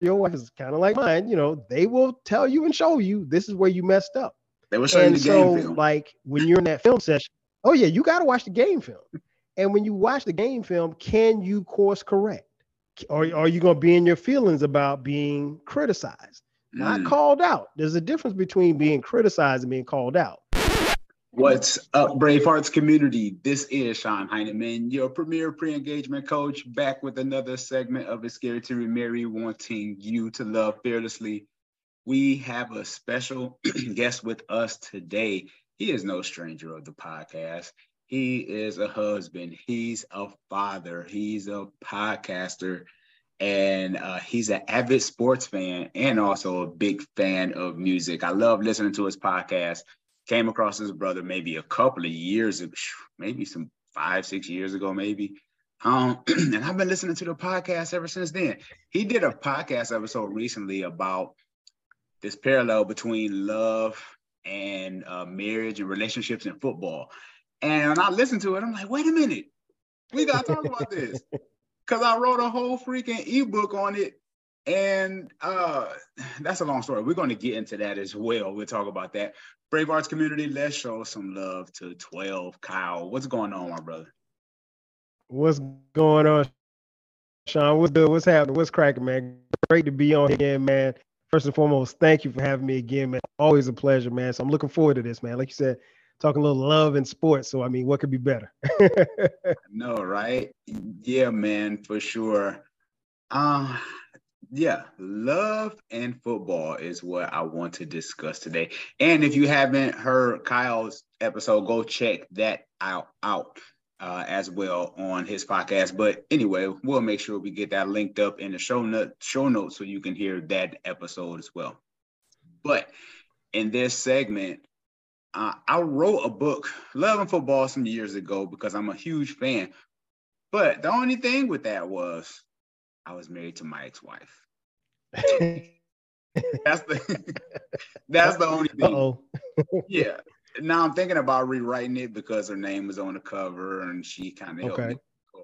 your wife is kind of like mine, you know, they will tell you and show you this is where you messed up. They will show and you the so, game film. Like when you're in that film session, oh yeah, you got to watch the game film. And when you watch the game film, can you course correct? Or are you going to be in your feelings about being criticized, not mm. called out? There's a difference between being criticized and being called out. What's up, Brave Hearts community? This is Sean Heineman, your premier pre-engagement coach, back with another segment of It's Scary to Remarry, wanting you to love fearlessly. We have a special guest with us today. He is no stranger of the podcast. He is a husband. He's a father. He's a podcaster. And uh, he's an avid sports fan and also a big fan of music. I love listening to his podcast came across his brother maybe a couple of years, maybe some five, six years ago, maybe. Um, and I've been listening to the podcast ever since then. He did a podcast episode recently about this parallel between love and uh, marriage and relationships in football. And I listened to it, I'm like, wait a minute, we gotta talk about this. Cause I wrote a whole freaking ebook on it and uh, that's a long story. We're going to get into that as well. We'll talk about that. Brave Hearts community, let's show some love to 12. Kyle, what's going on, my brother? What's going on, Sean? What's good? What's happening? What's cracking, man? Great to be on again, man. First and foremost, thank you for having me again, man. Always a pleasure, man. So I'm looking forward to this, man. Like you said, talking a little love and sports. So I mean, what could be better? no, right? Yeah, man, for sure. Uh, yeah, love and football is what I want to discuss today. And if you haven't heard Kyle's episode, go check that out out uh, as well on his podcast. But anyway, we'll make sure we get that linked up in the show note show notes so you can hear that episode as well. But in this segment, uh, I wrote a book, Love and Football, some years ago because I'm a huge fan. But the only thing with that was I was married to my ex-wife. that's the that's the only thing. yeah. Now I'm thinking about rewriting it because her name was on the cover and she kind of helped okay. me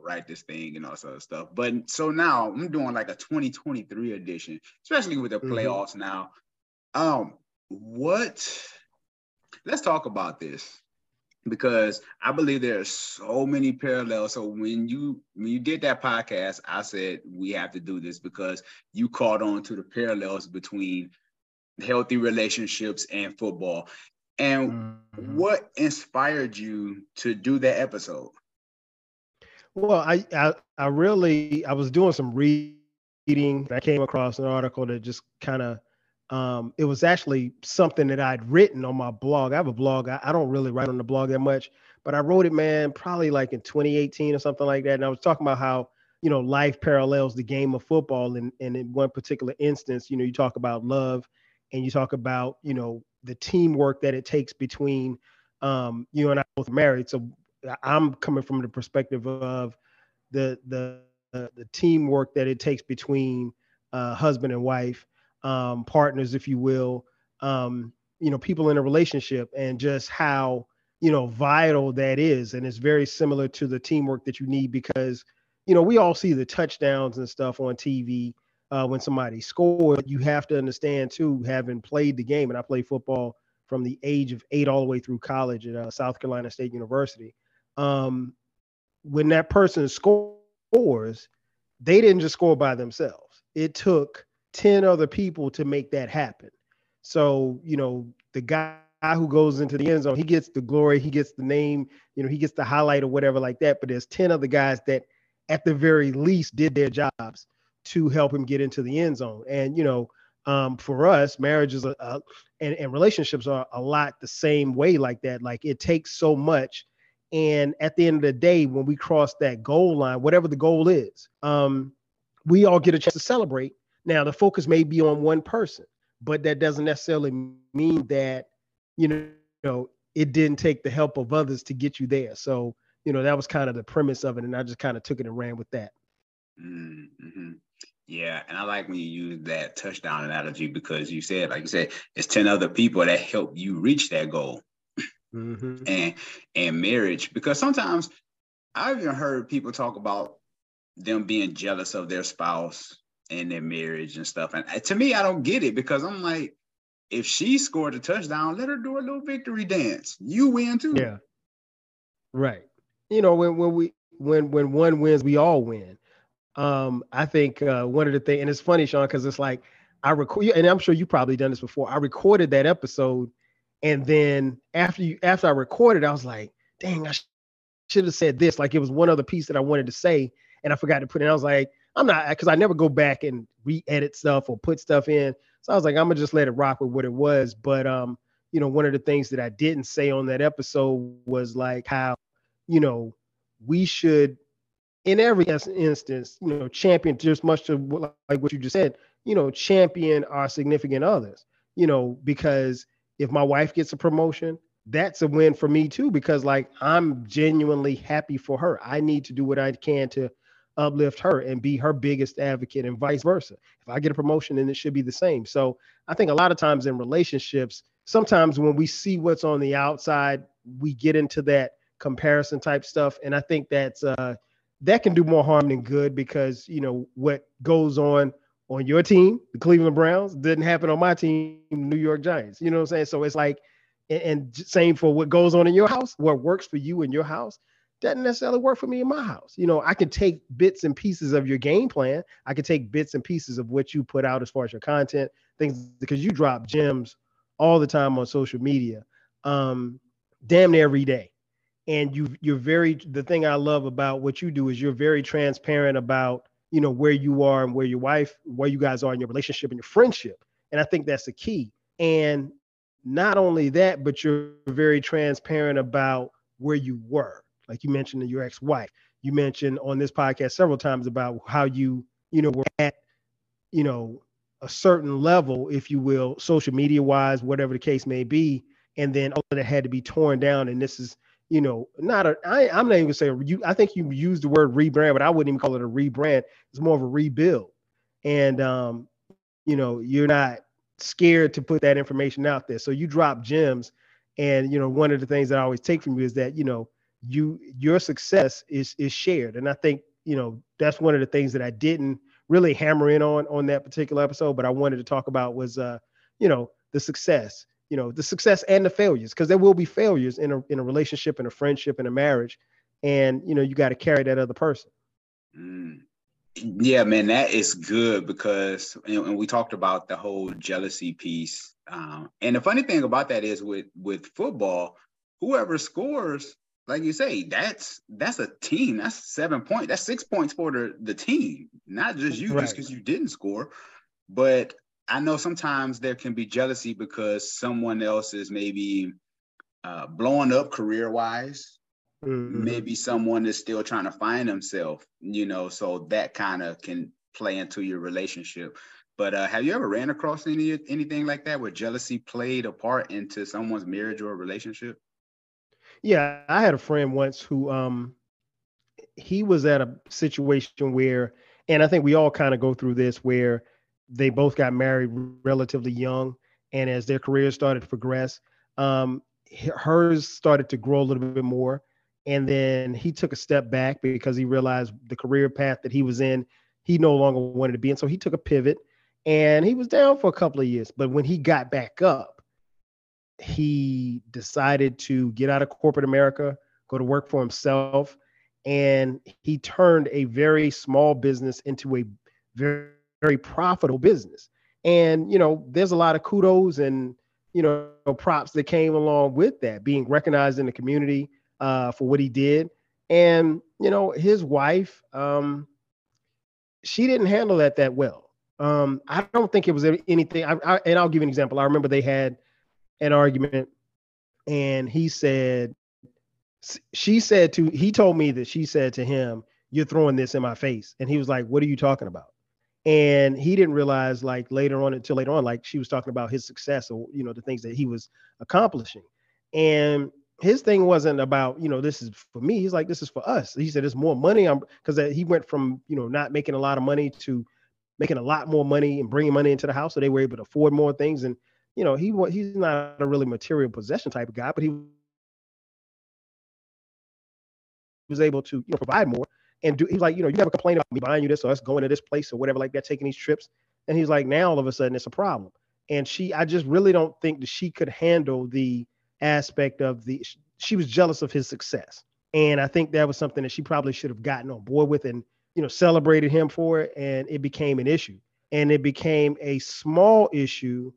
write this thing and all sort of stuff. But so now I'm doing like a 2023 edition, especially with the mm-hmm. playoffs mm-hmm. now. Um, what? Let's talk about this because I believe there are so many parallels. So when you when you did that podcast, I said we have to do this because you caught on to the parallels between healthy relationships and football. And mm-hmm. what inspired you to do that episode? Well, I, I I really I was doing some reading. I came across an article that just kind of um, it was actually something that I'd written on my blog. I have a blog. I, I, don't really write on the blog that much, but I wrote it, man, probably like in 2018 or something like that. And I was talking about how, you know, life parallels the game of football. And, and in one particular instance, you know, you talk about love and you talk about, you know, the teamwork that it takes between um, you and I both married. So I'm coming from the perspective of the, the, the, the teamwork that it takes between uh, husband and wife um, partners, if you will, um, you know, people in a relationship and just how, you know, vital that is. And it's very similar to the teamwork that you need because, you know, we all see the touchdowns and stuff on TV uh, when somebody scores. You have to understand, too, having played the game, and I played football from the age of eight all the way through college at uh, South Carolina State University. Um, when that person scores, they didn't just score by themselves. It took 10 other people to make that happen. So, you know, the guy who goes into the end zone, he gets the glory, he gets the name, you know, he gets the highlight or whatever like that. But there's 10 other guys that at the very least did their jobs to help him get into the end zone. And, you know, um, for us, marriage is a, a and, and relationships are a lot the same way like that. Like it takes so much. And at the end of the day, when we cross that goal line, whatever the goal is, um, we all get a chance to celebrate now, the focus may be on one person, but that doesn't necessarily mean that, you know, you know, it didn't take the help of others to get you there. So, you know, that was kind of the premise of it. And I just kind of took it and ran with that. Mm-hmm. Yeah. And I like when you use that touchdown analogy because you said, like you said, it's 10 other people that help you reach that goal. Mm-hmm. And and marriage, because sometimes I've even heard people talk about them being jealous of their spouse in their marriage and stuff. And to me, I don't get it because I'm like, if she scored a touchdown, let her do a little victory dance. You win too. Yeah. Right. You know, when when we when when one wins, we all win. Um, I think uh, one of the things, and it's funny, Sean, because it's like I record, and I'm sure you probably done this before. I recorded that episode, and then after you after I recorded, I was like, dang, I sh- should have said this. Like it was one other piece that I wanted to say, and I forgot to put it. In. I was like, I'm not because I never go back and re-edit stuff or put stuff in. So I was like, I'm gonna just let it rock with what it was. But um, you know, one of the things that I didn't say on that episode was like how, you know, we should, in every instance, you know, champion just much to like what you just said, you know, champion our significant others. You know, because if my wife gets a promotion, that's a win for me too because like I'm genuinely happy for her. I need to do what I can to uplift her and be her biggest advocate and vice versa. If I get a promotion, then it should be the same. So I think a lot of times in relationships, sometimes when we see what's on the outside, we get into that comparison type stuff. And I think that's uh that can do more harm than good because you know what goes on on your team, the Cleveland Browns, didn't happen on my team, New York Giants. You know what I'm saying? So it's like, and, and same for what goes on in your house, what works for you in your house doesn't necessarily work for me in my house. You know, I can take bits and pieces of your game plan. I can take bits and pieces of what you put out as far as your content, things because you drop gems all the time on social media, um, damn near every day. And you you're very the thing I love about what you do is you're very transparent about you know where you are and where your wife, where you guys are in your relationship and your friendship. And I think that's the key. And not only that, but you're very transparent about where you were like you mentioned your ex-wife. You mentioned on this podcast several times about how you, you know, were at, you know, a certain level, if you will, social media wise, whatever the case may be, and then all that had to be torn down. And this is, you know, not a. I, I'm not even saying you. I think you used the word rebrand, but I wouldn't even call it a rebrand. It's more of a rebuild. And um, you know, you're not scared to put that information out there. So you drop gems. And you know, one of the things that I always take from you is that, you know, you your success is is shared and i think you know that's one of the things that i didn't really hammer in on on that particular episode but i wanted to talk about was uh you know the success you know the success and the failures because there will be failures in a in a relationship in a friendship in a marriage and you know you got to carry that other person mm. yeah man that is good because and we talked about the whole jealousy piece um, and the funny thing about that is with with football whoever scores like you say, that's that's a team. That's seven points. That's six points for the, the team, not just you, right. just because you didn't score. But I know sometimes there can be jealousy because someone else is maybe uh, blowing up career wise. Mm-hmm. Maybe someone is still trying to find himself, you know, so that kind of can play into your relationship. But uh, have you ever ran across any anything like that where jealousy played a part into someone's marriage or relationship? Yeah, I had a friend once who um he was at a situation where and I think we all kind of go through this where they both got married relatively young and as their careers started to progress um hers started to grow a little bit more and then he took a step back because he realized the career path that he was in he no longer wanted to be in so he took a pivot and he was down for a couple of years but when he got back up he decided to get out of corporate America, go to work for himself, and he turned a very small business into a very, very profitable business. And you know, there's a lot of kudos and you know props that came along with that, being recognized in the community uh, for what he did. And you know, his wife, um, she didn't handle that that well. Um, I don't think it was anything. I, I, and I'll give you an example. I remember they had an argument and he said she said to he told me that she said to him you're throwing this in my face. And he was like what are you talking about? And he didn't realize like later on until later on like she was talking about his success or you know the things that he was accomplishing. And his thing wasn't about you know this is for me. He's like this is for us. He said it's more money. I'm because he went from you know not making a lot of money to making a lot more money and bringing money into the house so they were able to afford more things and you know, he he's not a really material possession type of guy, but he was able to you know, provide more. and do he's like, you know, you never complain about me buying you this or us going to this place or whatever like that, taking these trips. And he's like, now all of a sudden it's a problem. And she, I just really don't think that she could handle the aspect of the. She was jealous of his success, and I think that was something that she probably should have gotten on board with and you know celebrated him for it. And it became an issue, and it became a small issue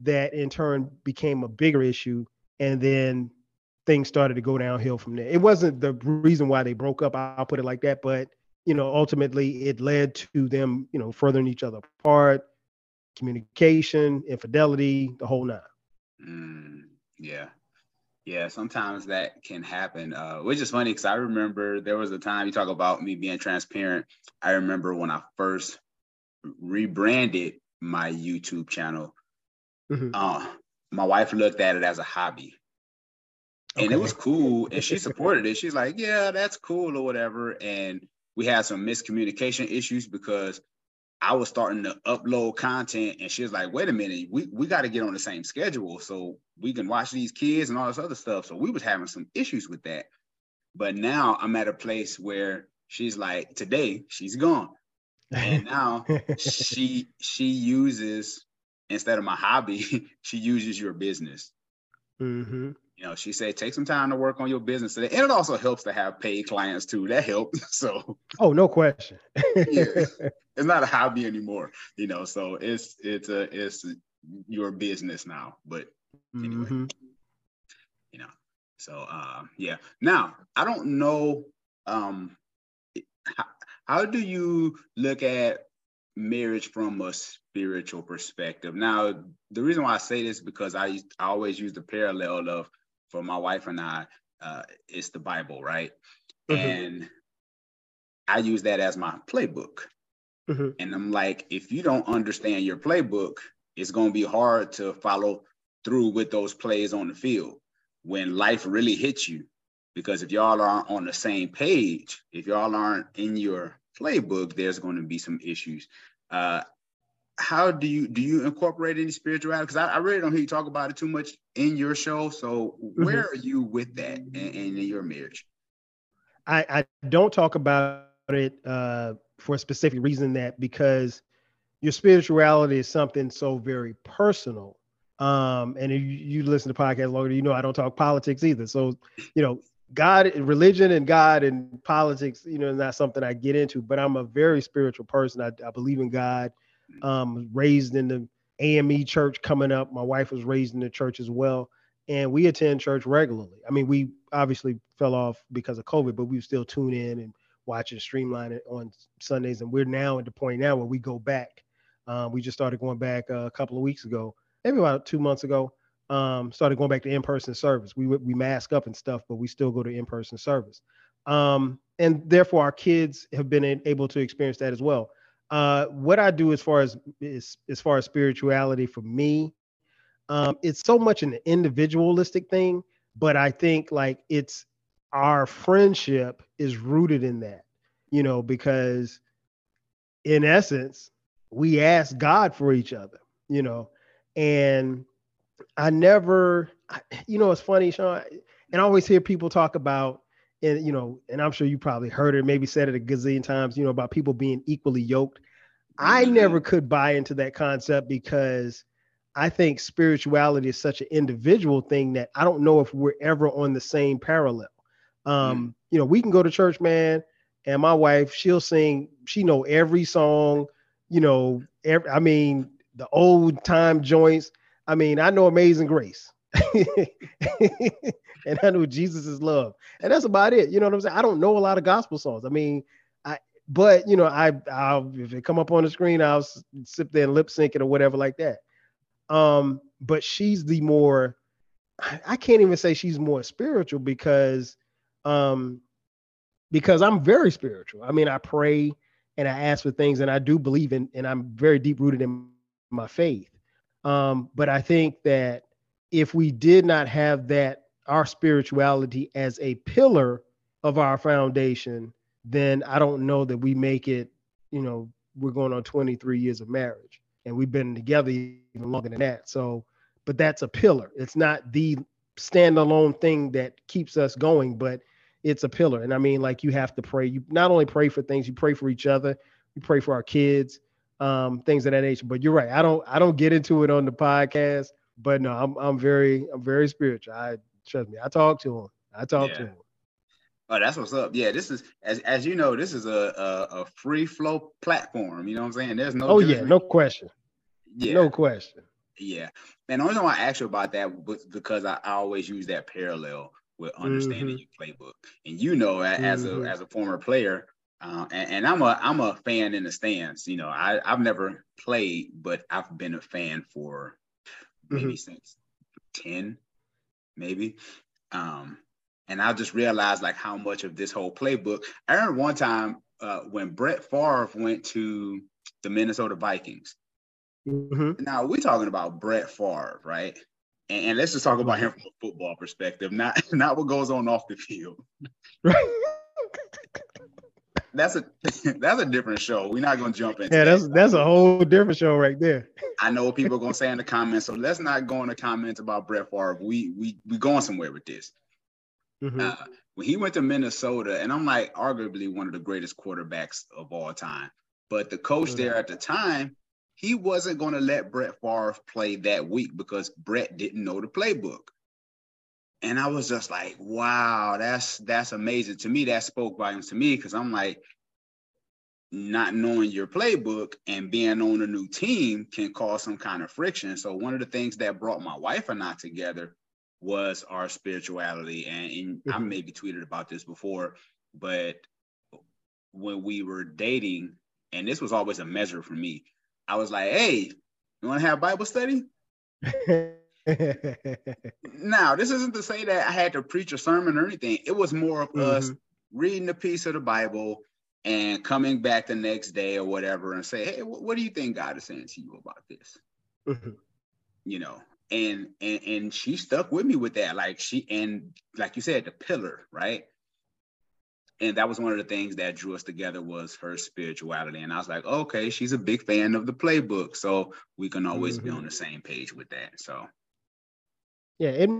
that in turn became a bigger issue, and then things started to go downhill from there. It wasn't the reason why they broke up. I'll put it like that, but you know, ultimately it led to them, you know, furthering each other apart, communication, infidelity, the whole nine. Mm, yeah. Yeah, sometimes that can happen, uh, which is funny because I remember there was a time you talk about me being transparent. I remember when I first rebranded my YouTube channel, mm-hmm. uh, my wife looked at it as a hobby. And okay. it was cool, and she supported it. She's like, "Yeah, that's cool or whatever." And we had some miscommunication issues because I was starting to upload content and she was like, wait a minute, we, we got to get on the same schedule so we can watch these kids and all this other stuff. So we was having some issues with that. But now I'm at a place where she's like, today she's gone. And now she she uses instead of my hobby, she uses your business. Mm-hmm you know, she said, take some time to work on your business. today. And it also helps to have paid clients too. That helps. So, oh, no question. yeah, it's not a hobby anymore, you know, so it's, it's a, it's your business now, but anyway, mm-hmm. you know, so, uh, yeah. Now, I don't know, um, how, how do you look at marriage from a spiritual perspective. Now, the reason why I say this because I, I always use the parallel of for my wife and I, uh, it's the Bible, right? Mm-hmm. And I use that as my playbook. Mm-hmm. And I'm like, if you don't understand your playbook, it's going to be hard to follow through with those plays on the field when life really hits you. Because if y'all aren't on the same page, if y'all aren't in your playbook, there's going to be some issues. Uh, how do you do you incorporate any spirituality? Because I, I, really don't hear you talk about it too much in your show. So where mm-hmm. are you with that in, in, your marriage? I, I don't talk about it uh, for a specific reason that because your spirituality is something so very personal. Um, and if you, you listen to podcasts longer, you know I don't talk politics either. So, you know, God, religion and God and politics, you know, is not something I get into, but I'm a very spiritual person. I, I believe in God um, raised in the AME church coming up. My wife was raised in the church as well. And we attend church regularly. I mean, we obviously fell off because of COVID, but we still tune in and watch and streamline it on Sundays. And we're now at the point now where we go back. Um, we just started going back uh, a couple of weeks ago, maybe about two months ago. Um, started going back to in-person service. We we mask up and stuff, but we still go to in-person service. Um, and therefore, our kids have been able to experience that as well. Uh, what I do as far as is, as far as spirituality for me, um, it's so much an individualistic thing, but I think like it's our friendship is rooted in that, you know, because in essence, we ask God for each other, you know, and I never, you know, it's funny, Sean, and I always hear people talk about and you know, and I'm sure you probably heard it, maybe said it a gazillion times, you know, about people being equally yoked. I mm-hmm. never could buy into that concept because I think spirituality is such an individual thing that I don't know if we're ever on the same parallel. Um, mm You know, we can go to church, man, and my wife, she'll sing, she know every song, you know, every, I mean, the old time joints. I mean, I know Amazing Grace. and I know Jesus is love. And that's about it. You know what I'm saying? I don't know a lot of gospel songs. I mean, I but you know, I I'll if it come up on the screen, I'll sit there and lip sync it or whatever like that. Um, but she's the more I can't even say she's more spiritual because um because I'm very spiritual. I mean, I pray and I ask for things and I do believe in and I'm very deep rooted in my faith. Um, but I think that if we did not have that our spirituality as a pillar of our foundation, then I don't know that we make it, you know, we're going on 23 years of marriage and we've been together even longer than that. So, but that's a pillar. It's not the standalone thing that keeps us going, but it's a pillar. And I mean, like you have to pray. You not only pray for things, you pray for each other. You pray for our kids, um, things of that nature. But you're right. I don't I don't get into it on the podcast. But no, I'm I'm very I'm very spiritual. I trust me. I talk to him. I talk yeah. to him. Oh, that's what's up. Yeah, this is as as you know, this is a a, a free flow platform. You know what I'm saying? There's no. Oh yeah, no question. Yeah, no question. Yeah, and the only reason why I asked you about that was because I, I always use that parallel with understanding mm-hmm. your playbook, and you know, as mm-hmm. a as a former player, uh, and, and, I'm a I'm a fan in the stands. You know, I I've never played, but I've been a fan for maybe mm-hmm. since ten, maybe. Um, and I just realized like how much of this whole playbook. I remember one time uh, when Brett Favre went to the Minnesota Vikings. Mm-hmm. Now we're talking about Brett Favre, right? And, and, let's just talk about him from a football perspective, not not what goes on off the field. Right. that's a that's a different show. We're not gonna jump into. Yeah, that's that. that's a whole different show right there. I know what people are gonna say in the comments, so let's not go in the comments about Brett Favre. We we we going somewhere with this. Mm-hmm. Uh, when he went to Minnesota, and I'm like arguably one of the greatest quarterbacks of all time, but the coach mm-hmm. there at the time, he wasn't going to let Brett Favre play that week because Brett didn't know the playbook. And I was just like, wow, that's that's amazing. To me, that spoke volumes to me because I'm like, not knowing your playbook and being on a new team can cause some kind of friction. So one of the things that brought my wife and I together was our spirituality. And, and mm-hmm. I maybe tweeted about this before, but when we were dating, and this was always a measure for me, I was like, hey, you want to have Bible study? now, this isn't to say that I had to preach a sermon or anything. It was more of mm-hmm. us reading a piece of the Bible and coming back the next day or whatever and say, hey, what do you think God is saying to you about this? Mm-hmm. You know, and and and she stuck with me with that like she and like you said the pillar right and that was one of the things that drew us together was her spirituality and i was like okay she's a big fan of the playbook so we can always mm-hmm. be on the same page with that so yeah it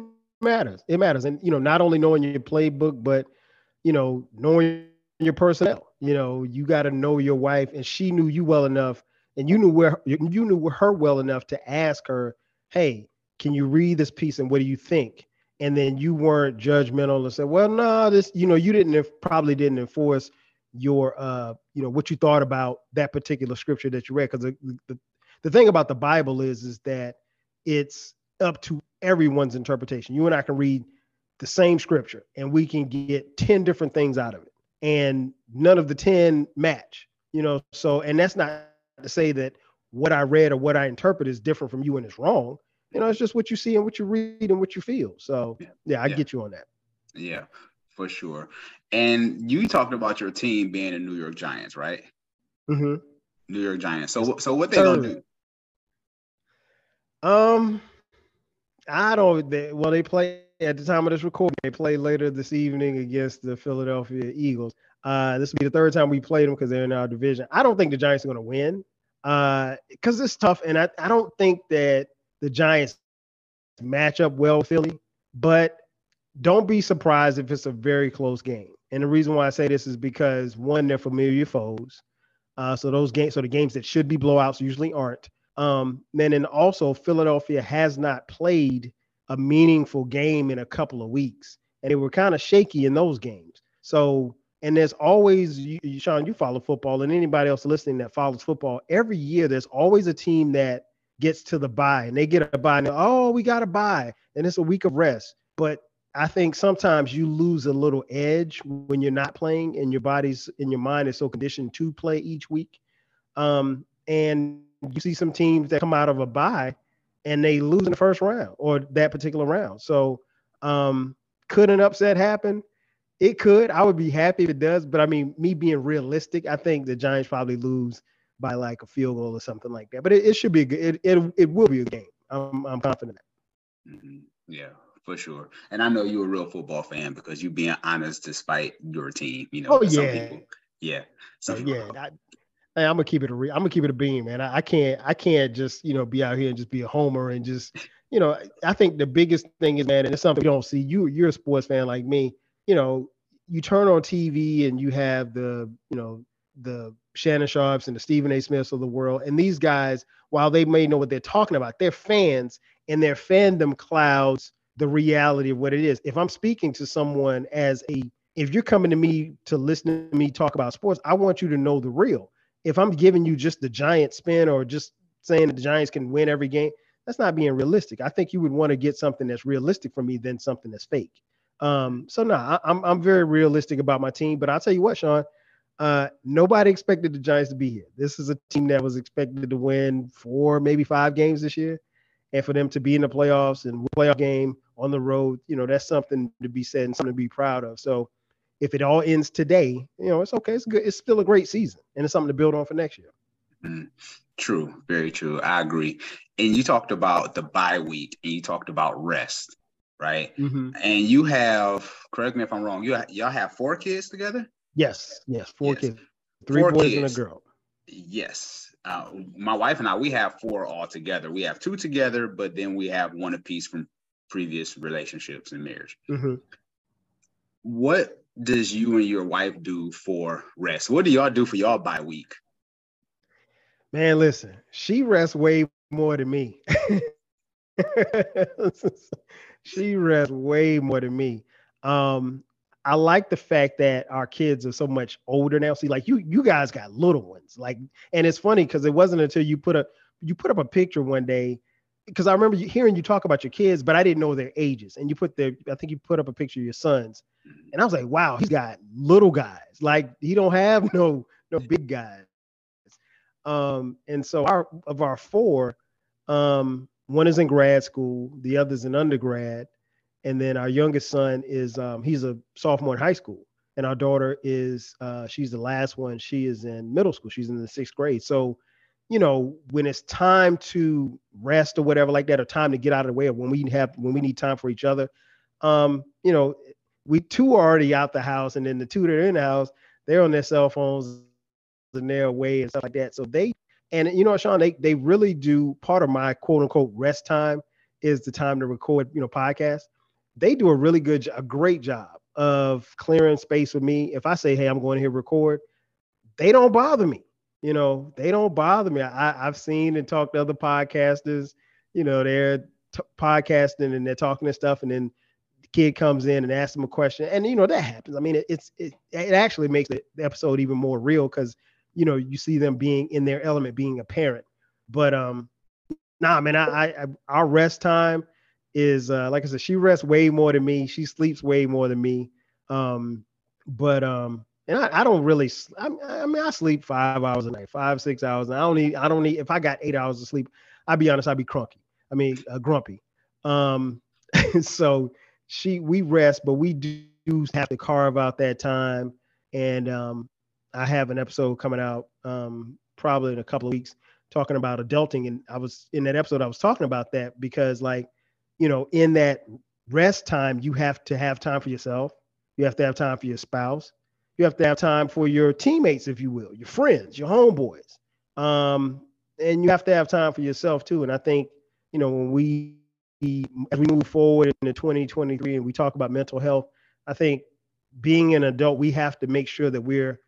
matters it matters and you know not only knowing your playbook but you know knowing your personnel you know you got to know your wife and she knew you well enough and you knew where you knew her well enough to ask her hey can you read this piece and what do you think? And then you weren't judgmental and said, well, no, nah, this, you know, you didn't probably didn't enforce your, uh, you know, what you thought about that particular scripture that you read. Because the, the, the thing about the Bible is, is that it's up to everyone's interpretation. You and I can read the same scripture and we can get 10 different things out of it. And none of the 10 match, you know. So, and that's not to say that what I read or what I interpret is different from you and it's wrong you know, it's just what you see and what you read and what you feel. So yeah, I yeah. get you on that. Yeah, for sure. And you talked about your team being the New York Giants, right? Mm-hmm. New York Giants. So so what they gonna do? Um, I don't. They, well, they play at the time of this recording. They play later this evening against the Philadelphia Eagles. Uh, this will be the third time we played them because they're in our division. I don't think the Giants are going to win because uh, it's tough, and I, I don't think that the Giants match up well with Philly, but don't be surprised if it's a very close game. And the reason why I say this is because one, they're familiar foes. Uh, so those games, so the games that should be blowouts usually aren't. Um, and then also Philadelphia has not played a meaningful game in a couple of weeks, and they were kind of shaky in those games. So, and there's always, you, Sean, you follow football, and anybody else listening that follows football, every year there's always a team that gets to the buy and they get a buy and oh we got a buy and it's a week of rest but i think sometimes you lose a little edge when you're not playing and your body's and your mind is so conditioned to play each week um, and you see some teams that come out of a buy and they lose in the first round or that particular round so um, could an upset happen it could i would be happy if it does but i mean me being realistic i think the giants probably lose by like a field goal or something like that. But it, it should be a good. It, it it will be a game. I'm I'm confident. Mm-hmm. Yeah, for sure. And I know you're a real football fan because you're being honest despite your team. You know. Oh yeah. People, yeah. So yeah. I, Hey, I'm gonna keep it a re- I'm gonna keep it a beam, man. I, I, can't I can't just you know be out here and just be a homer and just you know I think the biggest thing is man, and it's something you don't see. You you're a sports fan like me. You know, you turn on TV and you have the, you know, the Shannon Sharpes and the Stephen A. Smiths of the world. And these guys, while they may know what they're talking about, they're fans and their fandom clouds the reality of what it is. If I'm speaking to someone as a, if you're coming to me to listen to me talk about sports, I want you to know the real. If I'm giving you just the giant spin or just saying the Giants can win every game, that's not being realistic. I think you would want to get something that's realistic from me than something that's fake. Um, so no, I, I'm I'm very realistic about my team, but I'll tell you what, Sean, uh, nobody expected the Giants to be here. This is a team that was expected to win four, maybe five games this year. And for them to be in the playoffs and playoff game on the road, you know, that's something to be said and something to be proud of. So if it all ends today, you know, it's okay. It's good. It's still a great season and it's something to build on for next year. Mm, true. Very true. I agree. And you talked about the bye week and you talked about rest, right? Mm-hmm. And you have, correct me if I'm wrong, you y'all have four kids together? Yes, yes, four yes. kids, three four boys kids. and a girl. Yes. Uh, my wife and I, we have four all together. We have two together, but then we have one apiece from previous relationships and marriage. Mm-hmm. What does you and your wife do for rest? What do y'all do for y'all bye week? Man, listen, she rests way more than me. she rests way more than me. Um, I like the fact that our kids are so much older now. See, like you, you guys got little ones. Like, and it's funny because it wasn't until you put a you put up a picture one day, because I remember hearing you talk about your kids, but I didn't know their ages. And you put their, I think you put up a picture of your sons, and I was like, wow, he's got little guys. Like he don't have no no big guys. Um, and so our of our four, um, one is in grad school, the other's in undergrad and then our youngest son is um, he's a sophomore in high school and our daughter is uh, she's the last one she is in middle school she's in the sixth grade so you know when it's time to rest or whatever like that or time to get out of the way of when we have when we need time for each other um you know we two are already out the house and then the two that are in the house they're on their cell phones and they're away and stuff like that so they and you know sean they, they really do part of my quote unquote rest time is the time to record you know podcasts they do a really good, a great job of clearing space with me. If I say, hey, I'm going to here record, they don't bother me. You know, they don't bother me. I, I've seen and talked to other podcasters, you know, they're t- podcasting and they're talking and stuff. And then the kid comes in and asks them a question. And, you know, that happens. I mean, it, it's, it, it actually makes the episode even more real because, you know, you see them being in their element, being a parent. But, um, nah, man, I, I, I our rest time, is uh, like I said, she rests way more than me. She sleeps way more than me. Um, but um, and I, I don't really. I, I, mean, I sleep five hours a night, five six hours. And I don't need. I don't need. If I got eight hours of sleep, I'll be honest. I'd be crunky. I mean, uh, grumpy. Um, so she we rest, but we do have to carve out that time. And um, I have an episode coming out um, probably in a couple of weeks talking about adulting. And I was in that episode. I was talking about that because like you know, in that rest time, you have to have time for yourself. You have to have time for your spouse. You have to have time for your teammates, if you will, your friends, your homeboys. Um, and you have to have time for yourself too. And I think, you know, when we as we move forward into 2023 and we talk about mental health, I think being an adult, we have to make sure that we're,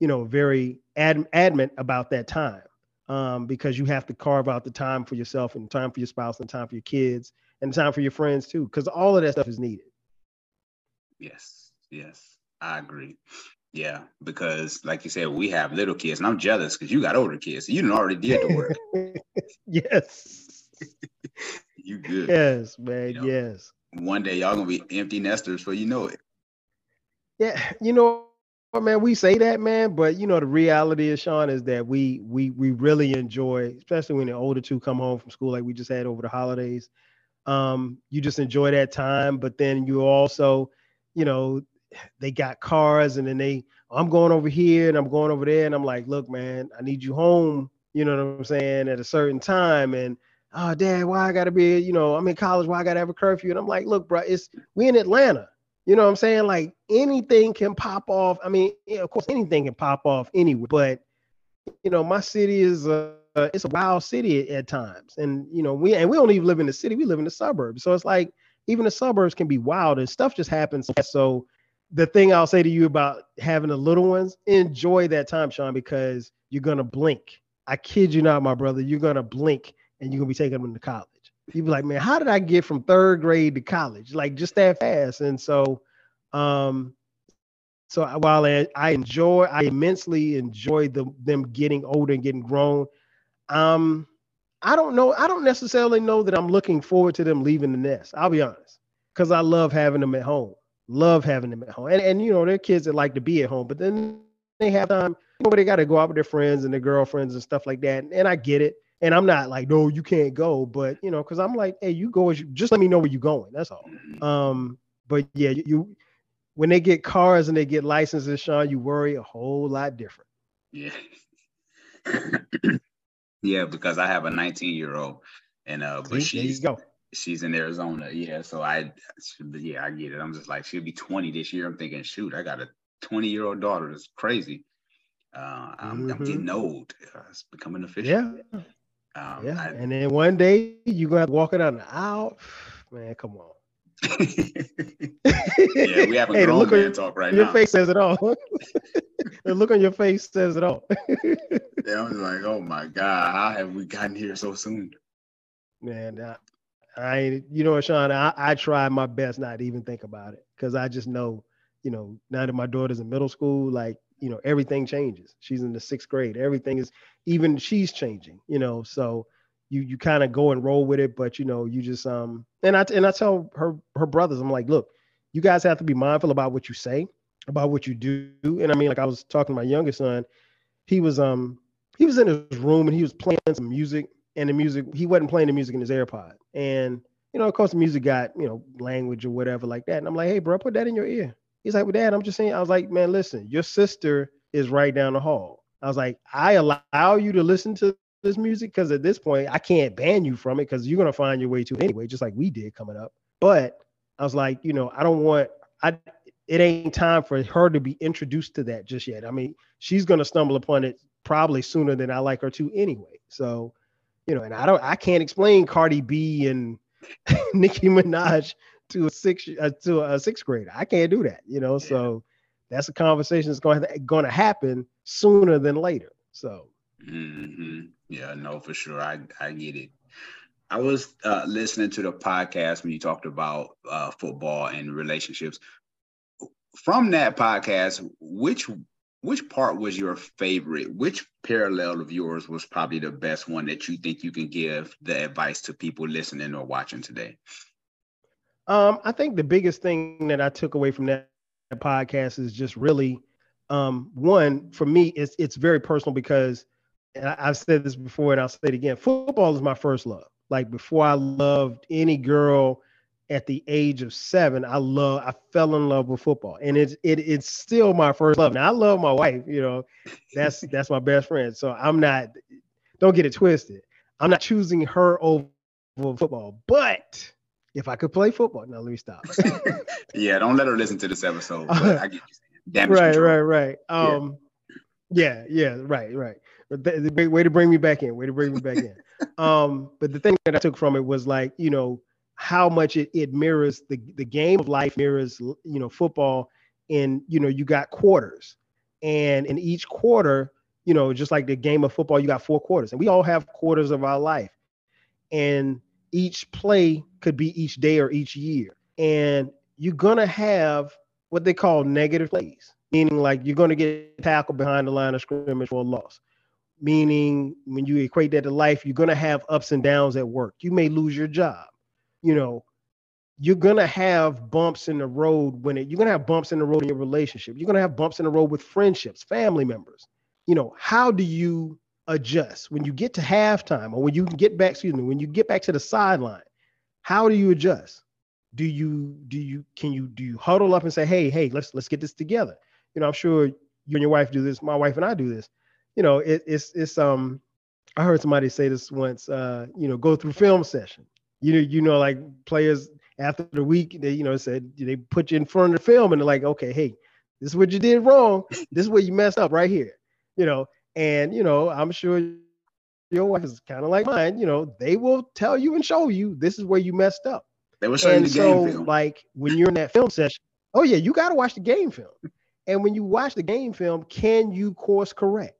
you know, very ad- adamant about that time um, because you have to carve out the time for yourself and time for your spouse and time for your kids and time for your friends too, because all of that stuff is needed. Yes, yes, I agree. Yeah, because like you said, we have little kids, and I'm jealous because you got older kids. So you already did the work. yes. you good. Yes, man. You know, yes. One day y'all gonna be empty nesters for you know it. Yeah, you know man, we say that, man, but you know the reality is, Sean, is that we we we really enjoy, especially when the older two come home from school, like we just had over the holidays um, you just enjoy that time. But then you also, you know, they got cars and then they, I'm going over here and I'm going over there. And I'm like, look, man, I need you home. You know what I'm saying? At a certain time. And oh, dad, why I gotta be, you know, I'm in college, why I gotta have a curfew? And I'm like, look, bro, it's we in Atlanta. You know what I'm saying? Like anything can pop off. I mean, yeah, of course, anything can pop off anywhere, but you know, my city is uh, it's a wild city at, times, and you know we and we don't even live in the city; we live in the suburbs. So it's like even the suburbs can be wild, and stuff just happens. So the thing I'll say to you about having the little ones, enjoy that time, Sean, because you're gonna blink. I kid you not, my brother. You're gonna blink and you're gonna be taking them to college. You'd be like, man, how did I get from third grade to college? Like just that fast. And so, um, so while I, I enjoy, I immensely enjoy the, them getting older and getting grown. Um, I don't know. I don't necessarily know that I'm looking forward to them leaving the nest. I'll be honest, because I love having them at home. Love having them at home, and and you know they're kids that like to be at home, but then they have time. You know, they got to go out with their friends and their girlfriends and stuff like that. And, and I get it. And I'm not like, no, you can't go, but you know, because I'm like, hey, you go as you just let me know where you're going. That's all. Um, but yeah, you, you when they get cars and they get licenses, Sean, you worry a whole lot different. Yeah. yeah, because I have a 19 year old and uh but See, she's she's in Arizona. Yeah. So I yeah, I get it. I'm just like, she'll be 20 this year. I'm thinking, shoot, I got a 20 year old daughter. That's crazy. Uh, I'm, mm-hmm. I'm, getting old. Uh, it's becoming official. Yeah. Um, yeah. I, and then one day you're gonna have to walk it down the aisle. Man, come on. yeah, we have a hey, grown man talk right your now. Your face says it all. the look on your face says it all. yeah, I'm like, oh my god, how have we gotten here so soon? Man, I, you know, Sean, I, I try my best not to even think about it because I just know, you know, now that my daughter's in middle school, like you know everything changes. She's in the sixth grade. Everything is even she's changing you know so you you kind of go and roll with it but you know you just um and i and i tell her her brothers i'm like look you guys have to be mindful about what you say about what you do. And i mean like i was talking to my youngest son. He was um he was in his room and he was playing some music and the music he wasn't playing the music in his airpod and you know of course the music got you know language or whatever like that and i'm like hey bro put that in your ear He's like, well, Dad, I'm just saying. I was like, man, listen, your sister is right down the hall. I was like, I allow you to listen to this music because at this point, I can't ban you from it because you're gonna find your way to it anyway, just like we did coming up. But I was like, you know, I don't want I it ain't time for her to be introduced to that just yet. I mean, she's gonna stumble upon it probably sooner than I like her to anyway. So, you know, and I don't I can't explain Cardi B and Nicki Minaj to a six uh, to a sixth grader. I can't do that, you know. Yeah. So that's a conversation that's going to going to happen sooner than later. So. Mm-hmm. Yeah, no, for sure. I I get it. I was uh, listening to the podcast when you talked about uh, football and relationships. From that podcast, which which part was your favorite? Which parallel of yours was probably the best one that you think you can give the advice to people listening or watching today? Um, I think the biggest thing that I took away from that podcast is just really um, one for me it's it's very personal because I, have said this before and I'll say it again. Football is my first love. Like before I loved any girl at the age of seven, I love I fell in love with football. And it's it, it's still my first love. Now I love my wife, you know, that's that's my best friend. So I'm not don't get it twisted. I'm not choosing her over football, but if I could play football. Now let me stop. yeah, don't let her listen to this episode. I get you right, control. right, right. Um, yeah. yeah, yeah, right, right. But the, the way to bring me back in. Way to bring me back in. um, but the thing that I took from it was like, you know, how much it, it mirrors the the game of life mirrors, you know, football. And you know, you got quarters, and in each quarter, you know, just like the game of football, you got four quarters, and we all have quarters of our life. And each play could be each day or each year. And you're to have what they call negative plays, meaning like you're to get tackled behind the line of scrimmage for a loss. Meaning, when you equate that to life, you're to have ups and downs at work. You may lose your job. You know, you're to have bumps in the road when it, you're to have bumps in the road in your relationship. You're to have bumps in the road with friendships, family members. You know, how do you adjust when you get to halftime or when you get back, excuse me, when you get back to the sideline? How do you adjust? Do you do you can you do you huddle up and say, hey, hey, let's let's get this together? You know, I'm sure you and your wife do this. My wife and I do this. You know, it, it's it's um. I heard somebody say this once. Uh, you know, go through film session. You know, you know, like players after the week, they you know said they put you in front of the film and they're like, okay, hey, this is what you did wrong. This is where you messed up right here. You know, and you know, I'm sure your wife is kind of like mine. You know, they will tell you and show you this is where you messed up. They will show and you the so, game film. Like when you're in that film session, Oh yeah, you got to watch the game film. And when you watch the game film, can you course correct?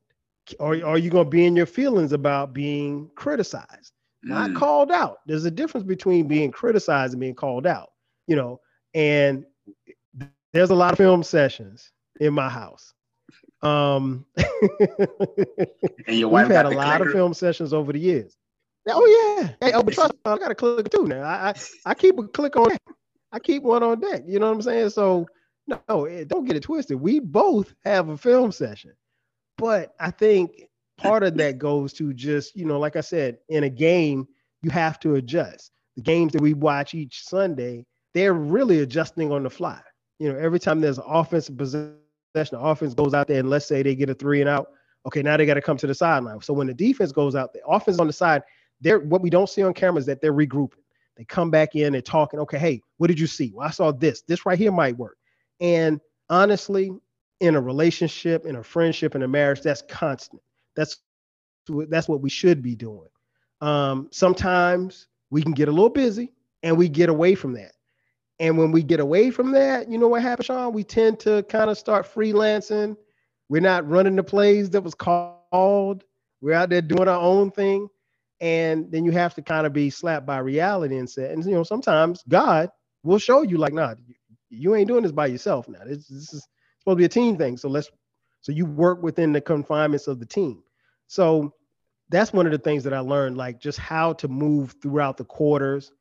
Or are you going to be in your feelings about being criticized? Not mm. called out. There's a difference between being criticized and being called out, you know. And there's a lot of film sessions in my house. Um, and your wife we've had a lot of film sessions over the years. Oh yeah. Hey, oh, but trust me, I got a click too now. I, I, I keep a click on. I keep one on deck. You know what I'm saying? So no, don't get it twisted. We both have a film session, but I think part of that goes to just you know, like I said, in a game you have to adjust. The games that we watch each Sunday, they're really adjusting on the fly. You know, every time there's an offensive possession, the offense goes out there and let's say they get a three and out. Okay, now they got to come to the sideline. So when the defense goes out, the offense on the side, they're what we don't see on camera is that they're regrouping. They come back in and talking. Okay, hey, what did you see? Well, I saw this. This right here might work. And honestly, in a relationship, in a friendship, in a marriage, that's constant. That's that's what we should be doing. Um, sometimes we can get a little busy and we get away from that. And when we get away from that, you know what happens, Sean? We tend to kind of start freelancing. We're not running the plays that was called. We're out there doing our own thing. And then you have to kind of be slapped by reality and say, and you know, sometimes God will show you, like, nah, you ain't doing this by yourself now. This, this is supposed to be a team thing. So let's so you work within the confinements of the team. So that's one of the things that I learned, like just how to move throughout the quarters.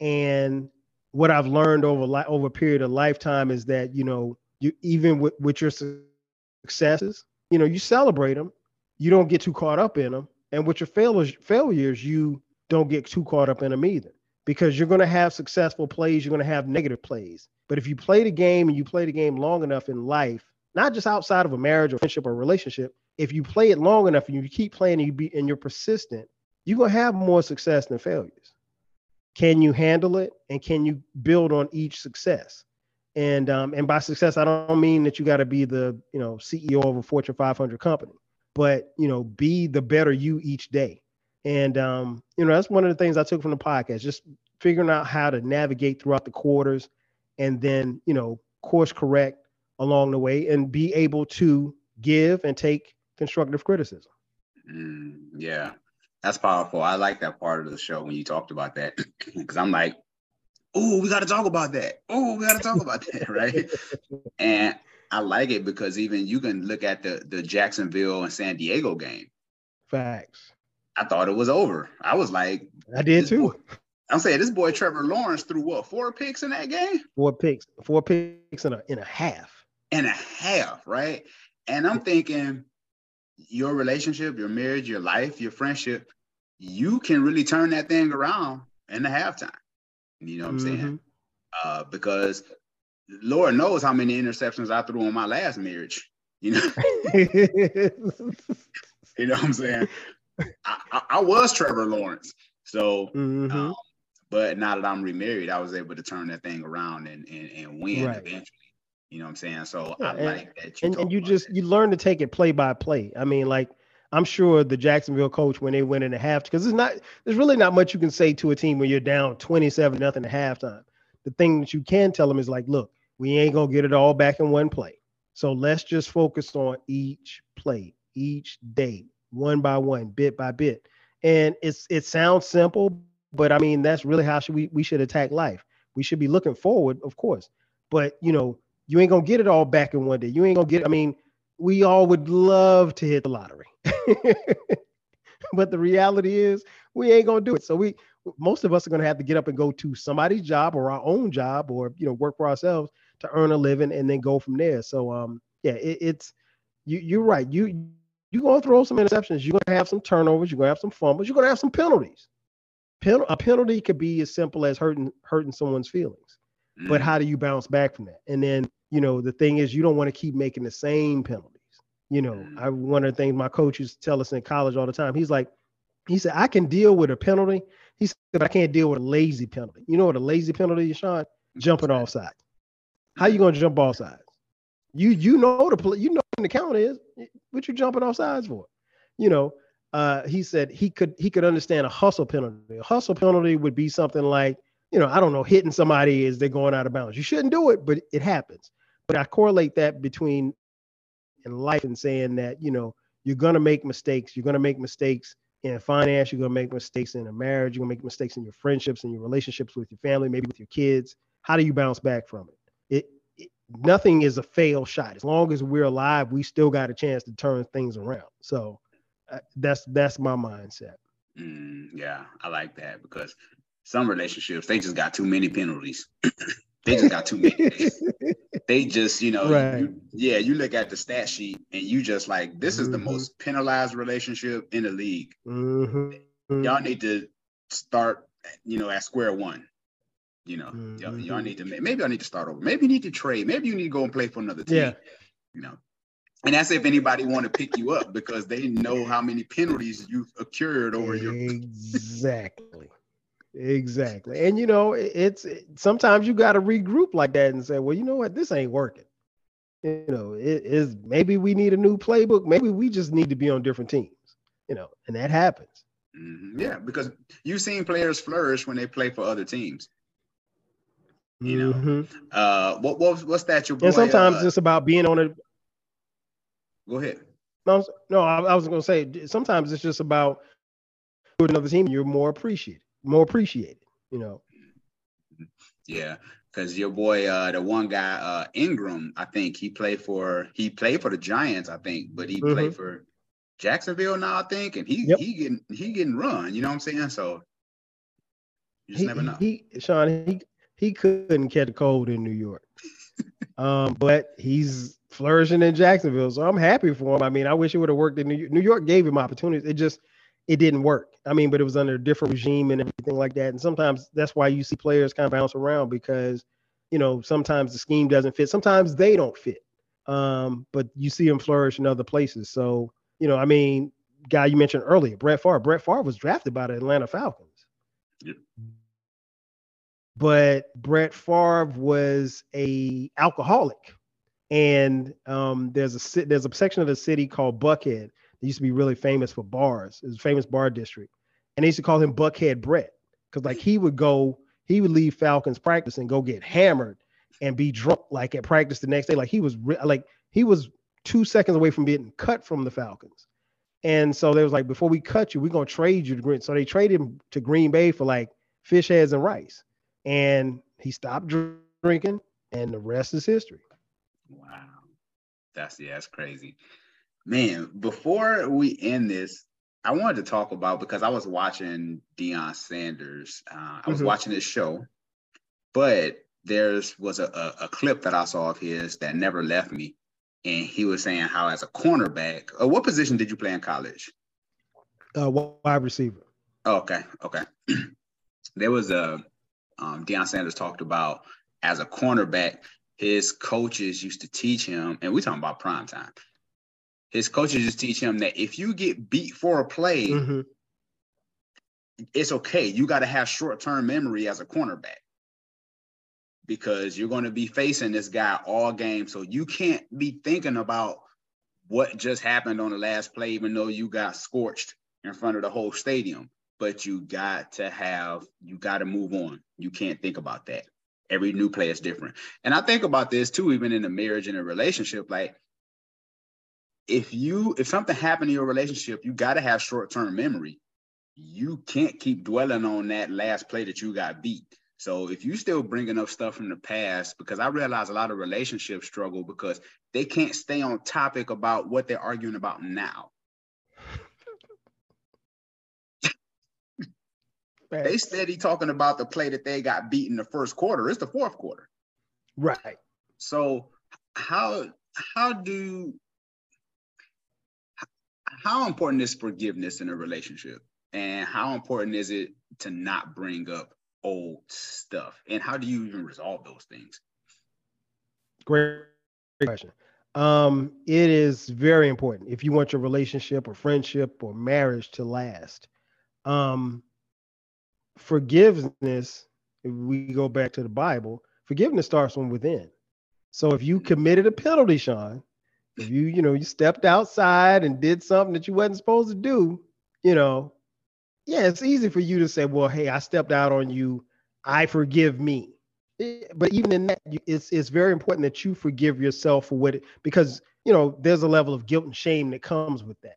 And what I've learned over li- over a period of lifetime is that you know you even with, with your successes, you know you celebrate them. You don't get too caught up in them, and with your failures, failures, you don't get too caught up in them either, because you're going to have successful plays, you're going to have negative plays. But if you play the game and you play the game long enough in life, not just outside of a marriage or friendship or relationship, if you play it long enough and you keep playing and you be and you're persistent, you're gonna have more success than failures. Can you handle it and can you build on each success? And um, and by success, I don't mean that you got to be the you know CEO of a Fortune 500 company, but you know be the better you each day. And um, you know that's one of the things I took from the podcast, just figuring out how to navigate throughout the quarters, and then you know course correct along the way and be able to give and take constructive criticism. Mm, yeah that's powerful. I like that part of the show when you talked about that because i'm like oh we got to talk about that. Oh we got to talk about that right? And i like it because even you can look at the the jacksonville and san diego game. Facts. I thought it was over. I was like i did too. boy, I'm saying this boy Trevor Lawrence threw what four picks in that game? Four picks, four picks in a in a half. And a half, right? And I'm thinking your relationship, your marriage, your life, your friendship, you can really turn that thing around in the halftime. You know what I'm mm-hmm. saying? Uh, because Lord knows how many interceptions I threw on my last marriage. You know, you know what I'm saying? I, I, I was Trevor Lawrence. So mm-hmm. um, but now that I'm remarried, I was able to turn that thing around and and, and win right. eventually. You know what I'm saying? So yeah, I and, like that. You and, and you just that. you learn to take it play by play. I mean, like I'm sure the Jacksonville coach when they went in the half because it's not there's really not much you can say to a team when you're down 27 nothing at halftime. The thing that you can tell them is like, look, we ain't gonna get it all back in one play. So let's just focus on each play, each day, one by one, bit by bit. And it's it sounds simple, but I mean, that's really how should we we should attack life. We should be looking forward, of course. But you know, you ain't gonna get it all back in one day. You ain't gonna get. I mean, we all would love to hit the lottery, but the reality is we ain't gonna do it. So we most of us are gonna have to get up and go to somebody's job or our own job or you know work for ourselves to earn a living and then go from there. So um yeah, it, it's you you're right. You you're gonna throw some interceptions. You're gonna have some turnovers. You're gonna have some fumbles. You're gonna have some penalties pen, a penalty could be as simple as hurting hurting someone's feelings. Mm. But how do you bounce back from that? And then, you know, the thing is you don't want to keep making the same penalties. You know, mm. I one of the things my coaches tell us in college all the time. He's like, he said, I can deal with a penalty. He said, but I can't deal with a lazy penalty. You know what a lazy penalty is, Sean? Jumping off sides. How you gonna jump off sides? You you know the you know what the count is. What you jumping off sides for? You know, uh, he said he could he could understand a hustle penalty. A hustle penalty would be something like you know, I don't know, hitting somebody as they're going out of bounds. You shouldn't do it, but it happens. But I correlate that between in life and saying that, you know, you're going to make mistakes. You're going to make mistakes in finance. You're going to make mistakes in a marriage. You're going to make mistakes in your friendships and your relationships with your family, maybe with your kids. How do you bounce back from it? It, it nothing is a fail shot. As long as we're alive, we still got a chance to turn things around. So uh, that's that's my mindset. Mm, yeah, I like that because some relationships they just got too many penalties. They just got too many. they just, you know, right. you, yeah, you look at the stat sheet and you just like, this is mm-hmm. the most penalized relationship in the league. Mm-hmm. Y'all need to start, you know, at square one. You know, mm-hmm. y'all, y'all, mm-hmm. need to maybe I need to start over. Maybe you need to trade. Maybe you need to go and play for another team. Yeah. You know, and that's if anybody want to pick you up because they know how many penalties you've occurred over your exactly. Exactly. And you know, it's sometimes you got to regroup like that and say, well, you know what, this ain't working. You know, it is maybe we need a new playbook. Maybe we just need to be on different teams, you know, and that happens. Mm-hmm. Yeah, because you've seen players flourish when they play for other teams. You know, mm-hmm. uh, what, what what's that your boy, And sometimes uh, it's about being on a. Go ahead. No, no, I, I was going to say sometimes it's just about with another team. You're more appreciated more appreciated, you know. Yeah, because your boy, uh, the one guy, uh, Engram, I think he played for he played for the Giants, I think, but he mm-hmm. played for Jacksonville now, I think, and he yep. he getting he getting run. You know what I'm saying? So you just he, never know. He Sean, he he couldn't catch a cold in New York, um, but he's flourishing in Jacksonville, so I'm happy for him. I mean, I wish it would have worked in New York. New York gave him opportunities. It just it didn't work. I mean, but it was under a different regime and everything like that. And sometimes that's why you see players kind of bounce around because, you know, sometimes the scheme doesn't fit. Sometimes they don't fit. Um, but you see them flourish in other places. So, you know, I mean, guy you mentioned earlier, Brett Favre. Brett Favre was drafted by the Atlanta Falcons. Yeah. But Brett Favre was a alcoholic, and um, there's a there's a section of the city called Buckhead they used to be really famous for bars. It was a famous bar district. And they used to call him Buckhead Brett because like he would go, he would leave Falcons practice and go get hammered and be drunk like at practice the next day. Like he was re- like he was two seconds away from being cut from the Falcons. And so they was like, before we cut you, we're gonna trade you to Green. So they traded him to Green Bay for like fish heads and rice. And he stopped drinking, and the rest is history. Wow. That's yeah, that's crazy. Man, before we end this, I wanted to talk about because I was watching Deion Sanders. Uh, I was mm-hmm. watching this show, but there's was a, a, a, clip that I saw of his that never left me, and he was saying how as a cornerback, uh, what position did you play in college? Uh, wide receiver. okay, okay. there was a um, Deion Sanders talked about as a cornerback, his coaches used to teach him, and we talking about prime time his coaches just teach him that if you get beat for a play, mm-hmm. it's okay. You got to have short term memory as a cornerback because you're going to be facing this guy all game. So you can't be thinking about what just happened on the last play, even though you got scorched in front of the whole stadium. But you got to have, you got to move on. You can't think about that. Every new play is different. And I think about this too, even in a marriage and a relationship. Like, if you if something happened in your relationship, you got to have short term memory. You can't keep dwelling on that last play that you got beat. So if you still bringing up stuff from the past, because I realize a lot of relationships struggle because they can't stay on topic about what they're arguing about now. they steady talking about the play that they got beat in the first quarter. It's the fourth quarter. Right. So how how do how important is forgiveness in a relationship? And how important is it to not bring up old stuff? And how do you even resolve those things? Great question. Um, it is very important if you want your relationship or friendship or marriage to last. Um, forgiveness, if we go back to the Bible, forgiveness starts from within. So if you mm-hmm. committed a penalty, Sean, if you you know you stepped outside and did something that you wasn't supposed to do you know yeah it's easy for you to say well hey i stepped out on you I forgive me. Eh, but even in that, it's it's very important that you forgive yourself for what it because you know there's a level of guilt and shame that comes with that.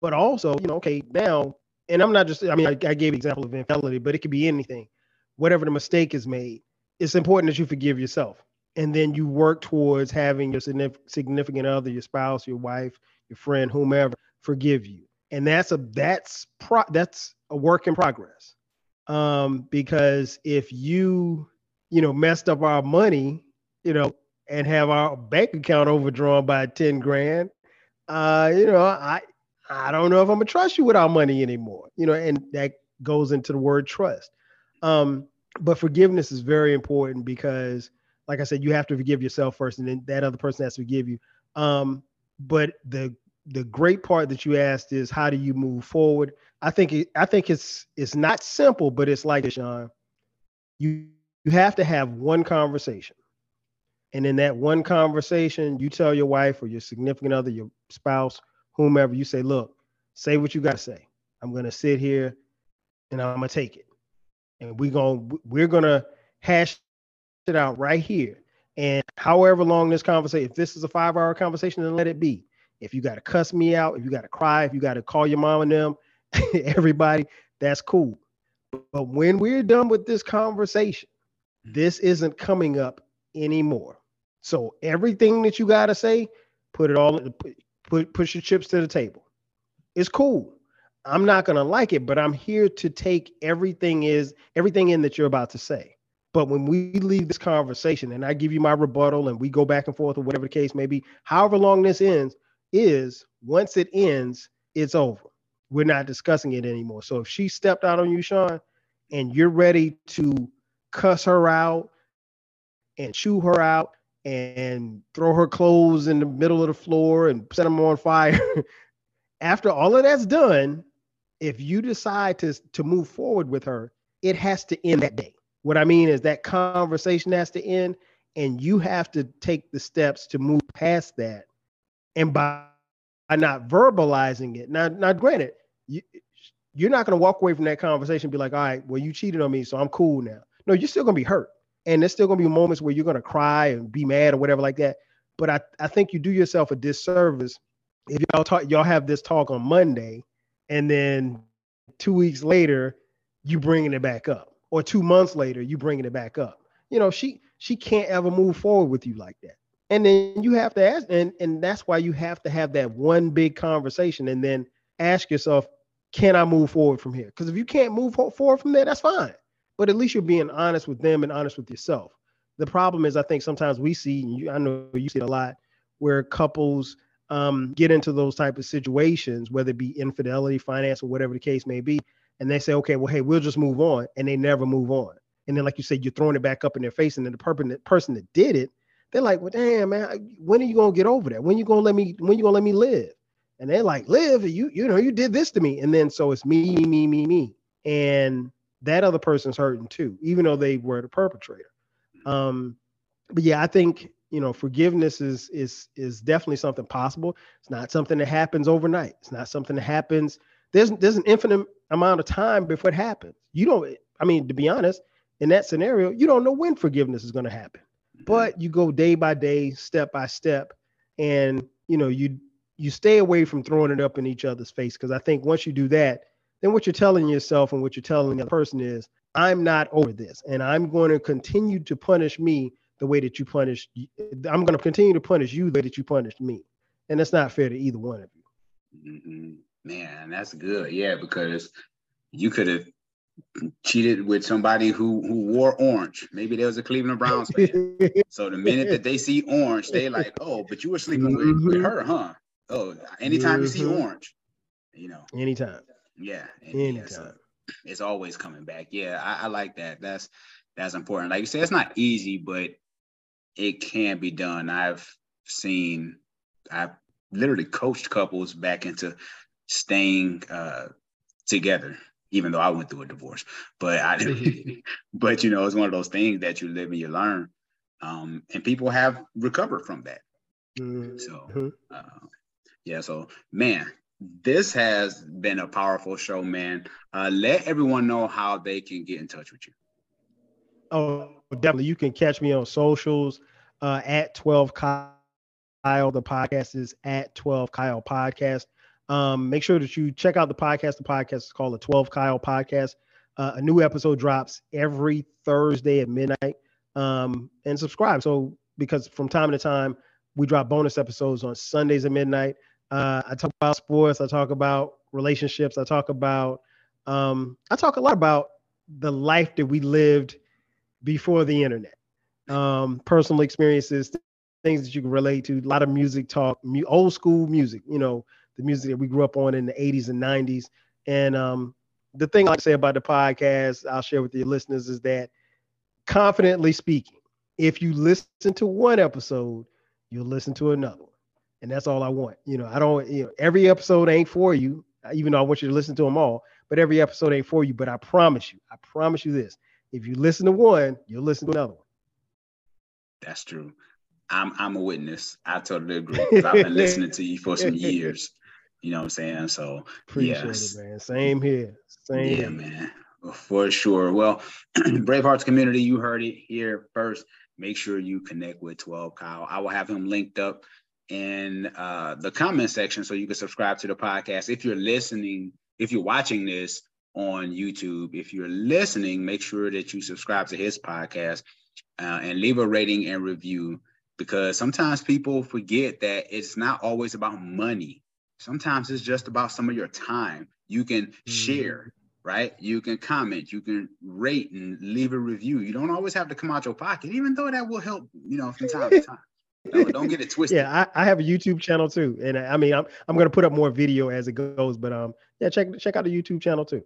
But also, you know, okay, now, and I'm not just I mean I, I gave example of infidelity, but it could be anything. Whatever the mistake is made, it's important that you forgive yourself, and then you work towards having your significant other, your spouse, your wife, your friend, whomever, forgive you, and that's a that's pro that's a work in progress um, because if you you know messed up our money, you know, and have our bank account overdrawn by ten grand, uh, you know, I I don't know if I'm gonna trust you with our money anymore. You know, and that goes into the word trust. Um, but forgiveness is very important because, like I said, you have to forgive yourself first, and then that other person has to forgive you. Um, but the the great part that you asked is how do you move forward? I think it, I think it's it's not simple, but it's like Sean. You you have to have one conversation. And in that one conversation, you tell your wife or your significant other, your spouse, whomever, you say, look, say what you gotta say. I'm gonna sit here and I'm gonna take it. And we're gonna we're gonna hash it out right here. And however long this conversation, if this is a five-hour conversation, then let it be. If you gotta cuss me out, if you gotta cry, if you gotta call your mom and them, everybody, that's cool. But when we're done with this conversation, mm-hmm. this isn't coming up anymore. So everything that you got to say, put it all put, put push your chips to the table. It's cool. I'm not going to like it, but I'm here to take everything is everything in that you're about to say. But when we leave this conversation and I give you my rebuttal and we go back and forth or whatever the case may be, however long this ends is once it ends, it's over we're not discussing it anymore. So if she stepped out on you, Sean, and you're ready to cuss her out and chew her out and throw her clothes in the middle of the floor and set them on fire, after all of that's done, if you decide to, to move forward with her, it has to end that day. What I mean is that conversation has to end, and you have to take the steps to move past that. And by by not verbalizing it. Now, now granted, you, you're not going to walk away from that conversation and be like, all right, well, you cheated on me, so I'm cool now. No, you're still going to be hurt. And there's still going to be moments where you're going to cry and be mad or whatever like that. But I, I think you do yourself a disservice if y'all talk, y'all have this talk on Monday, and then two weeks later, you bringing it back up, or two months later, you bringing it back up. You know, she she can't ever move forward with you like that. And then you have to ask and and that's why you have to have that one big conversation and then ask yourself can i move forward from here? Because if you can't move forward from there that's fine. But at least you're being honest with them and honest with yourself. The problem is i think sometimes we see you, i know you see it a lot where couples um, get into those type of situations whether it be infidelity finance or whatever the case may be and they say okay well hey we'll just move on and they never move on and then like you said you're throwing it back up in their face and then the person that did it they're like, well, damn, man, when are you gonna get over that? When you gonna let me? When you gonna let me live? And they're like, live? You, you know, you did this to me, and then so it's me, me, me, me, me, and that other person's hurting too, even though they were the perpetrator. Um, but yeah, I think you know forgiveness is is is definitely something possible. It's not something that happens overnight. It's not something that happens. There's there's an infinite amount of time before it happens. You don't. I mean, to be honest, in that scenario, you don't know when forgiveness is going to happen but you go day by day, step by step, and you know you you stay away from throwing it up in each other's face because I think once you do that, then what you're telling yourself and what you're telling the other person is, I'm not over this, and I'm going to continue to punish me the way that you punish. I'm going to continue to punish you the way that you punished me, and that's not fair to either one of you. Mm-hmm. Man, that's good. Yeah, because you could have cheated with somebody who who wore orange. Maybe there was a Cleveland Browns fan. so the minute that they see orange, they like, oh, but you were sleeping with, with mm-hmm. her, huh? Oh, anytime you see mm-hmm. orange, you know. Anytime. Yeah. anytime. Yeah, so it's always coming back. Yeah, I, I like that. That's that's important. Like you said, it's not easy, but it can be done. I've seen, I've literally coached couples back into staying uh, together even though I went through a divorce. But I, but you know, it's one of those things that you live and you learn, um, and people have recovered from that. Mm-hmm. So, uh, yeah. So, man, this has been a powerful show, man. Uh, let everyone know how they can get in touch with you. Oh, definitely. You can catch me on socials uh, at 12 Kyle. The podcast is at 12 Kyle Podcast. Um, make sure that you check out the podcast. The podcast is called the 12 Kyle Podcast. Uh, a new episode drops every Thursday at midnight. Um, and subscribe. So, because from time to time, we drop bonus episodes on Sundays at midnight. Uh, I talk about sports. I talk about relationships. I talk about, um, I talk a lot about the life that we lived before the internet, um, personal experiences, things that you can relate to. A lot of music talk, old school music. You know, the music that we grew up on in the 80s and 90s. And um, the thing I like say about the podcast, I'll share with your listeners, is that confidently speaking, if you listen to one episode, you'll listen to another one. And that's all I want. You know, I don't, you know, every episode ain't for you, even though I want you to listen to them all, but every episode ain't for you. But I promise you, I promise you this if you listen to one, you'll listen to another one. That's true. I'm I'm a witness. I totally agree. I've been listening to you for some years. You know what I'm saying? So appreciate yes. it, man. Same here. Same. Yeah, here. man. For sure. Well, Brave Hearts community, you heard it here first. Make sure you connect with 12 Kyle. I will have him linked up in uh, the comment section so you can subscribe to the podcast. If you're listening, if you're watching this on YouTube, if you're listening, make sure that you subscribe to his podcast uh, and leave a rating and review because sometimes people forget that it's not always about money. Sometimes it's just about some of your time. You can mm-hmm. share, right? You can comment, you can rate and leave a review. You don't always have to come out your pocket, even though that will help, you know, from time to time. don't get it twisted. Yeah, I, I, have a YouTube channel too, and I mean, I'm I'm gonna put up more video as it goes, but um, yeah, check check out the YouTube channel too.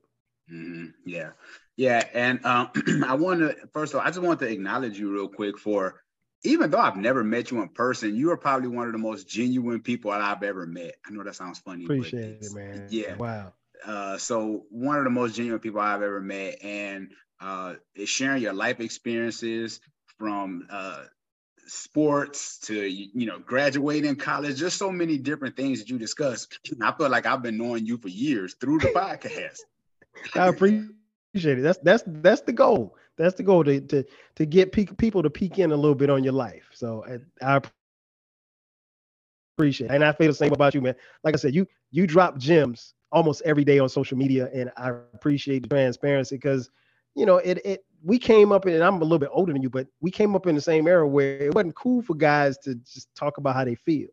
Mm-hmm. Yeah, yeah, and um, I want to first of all, I just want to acknowledge you real quick for even though I've never met you in person, you are probably one of the most genuine people that I've ever met. I know that sounds funny. Appreciate it, man. Yeah. Wow. Uh, so one of the most genuine people I've ever met, and uh, sharing your life experiences from uh, sports to you know graduating college, just so many different things that you discuss. I feel like I've been knowing you for years through the podcast. I appreciate it. That's that's that's the goal. That's the goal to to to get pe- people to peek in a little bit on your life. So I, I appreciate, it. and I feel the same about you, man. Like I said, you you drop gems almost every day on social media, and I appreciate the transparency because you know it it we came up in, and I'm a little bit older than you, but we came up in the same era where it wasn't cool for guys to just talk about how they feel.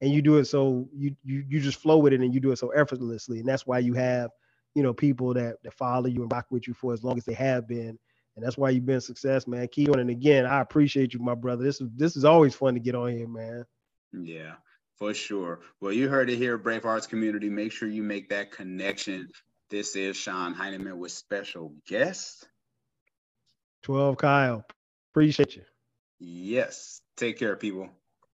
And you do it so you you you just flow with it and you do it so effortlessly. And that's why you have, you know, people that, that follow you and rock with you for as long as they have been. And that's why you've been success, man. Keep on. And again, I appreciate you, my brother. This is this is always fun to get on here, man. Yeah, for sure. Well, you heard it here, Brave Bravehearts community. Make sure you make that connection. This is Sean Heineman with special guest 12 Kyle. Appreciate you. Yes. Take care, people.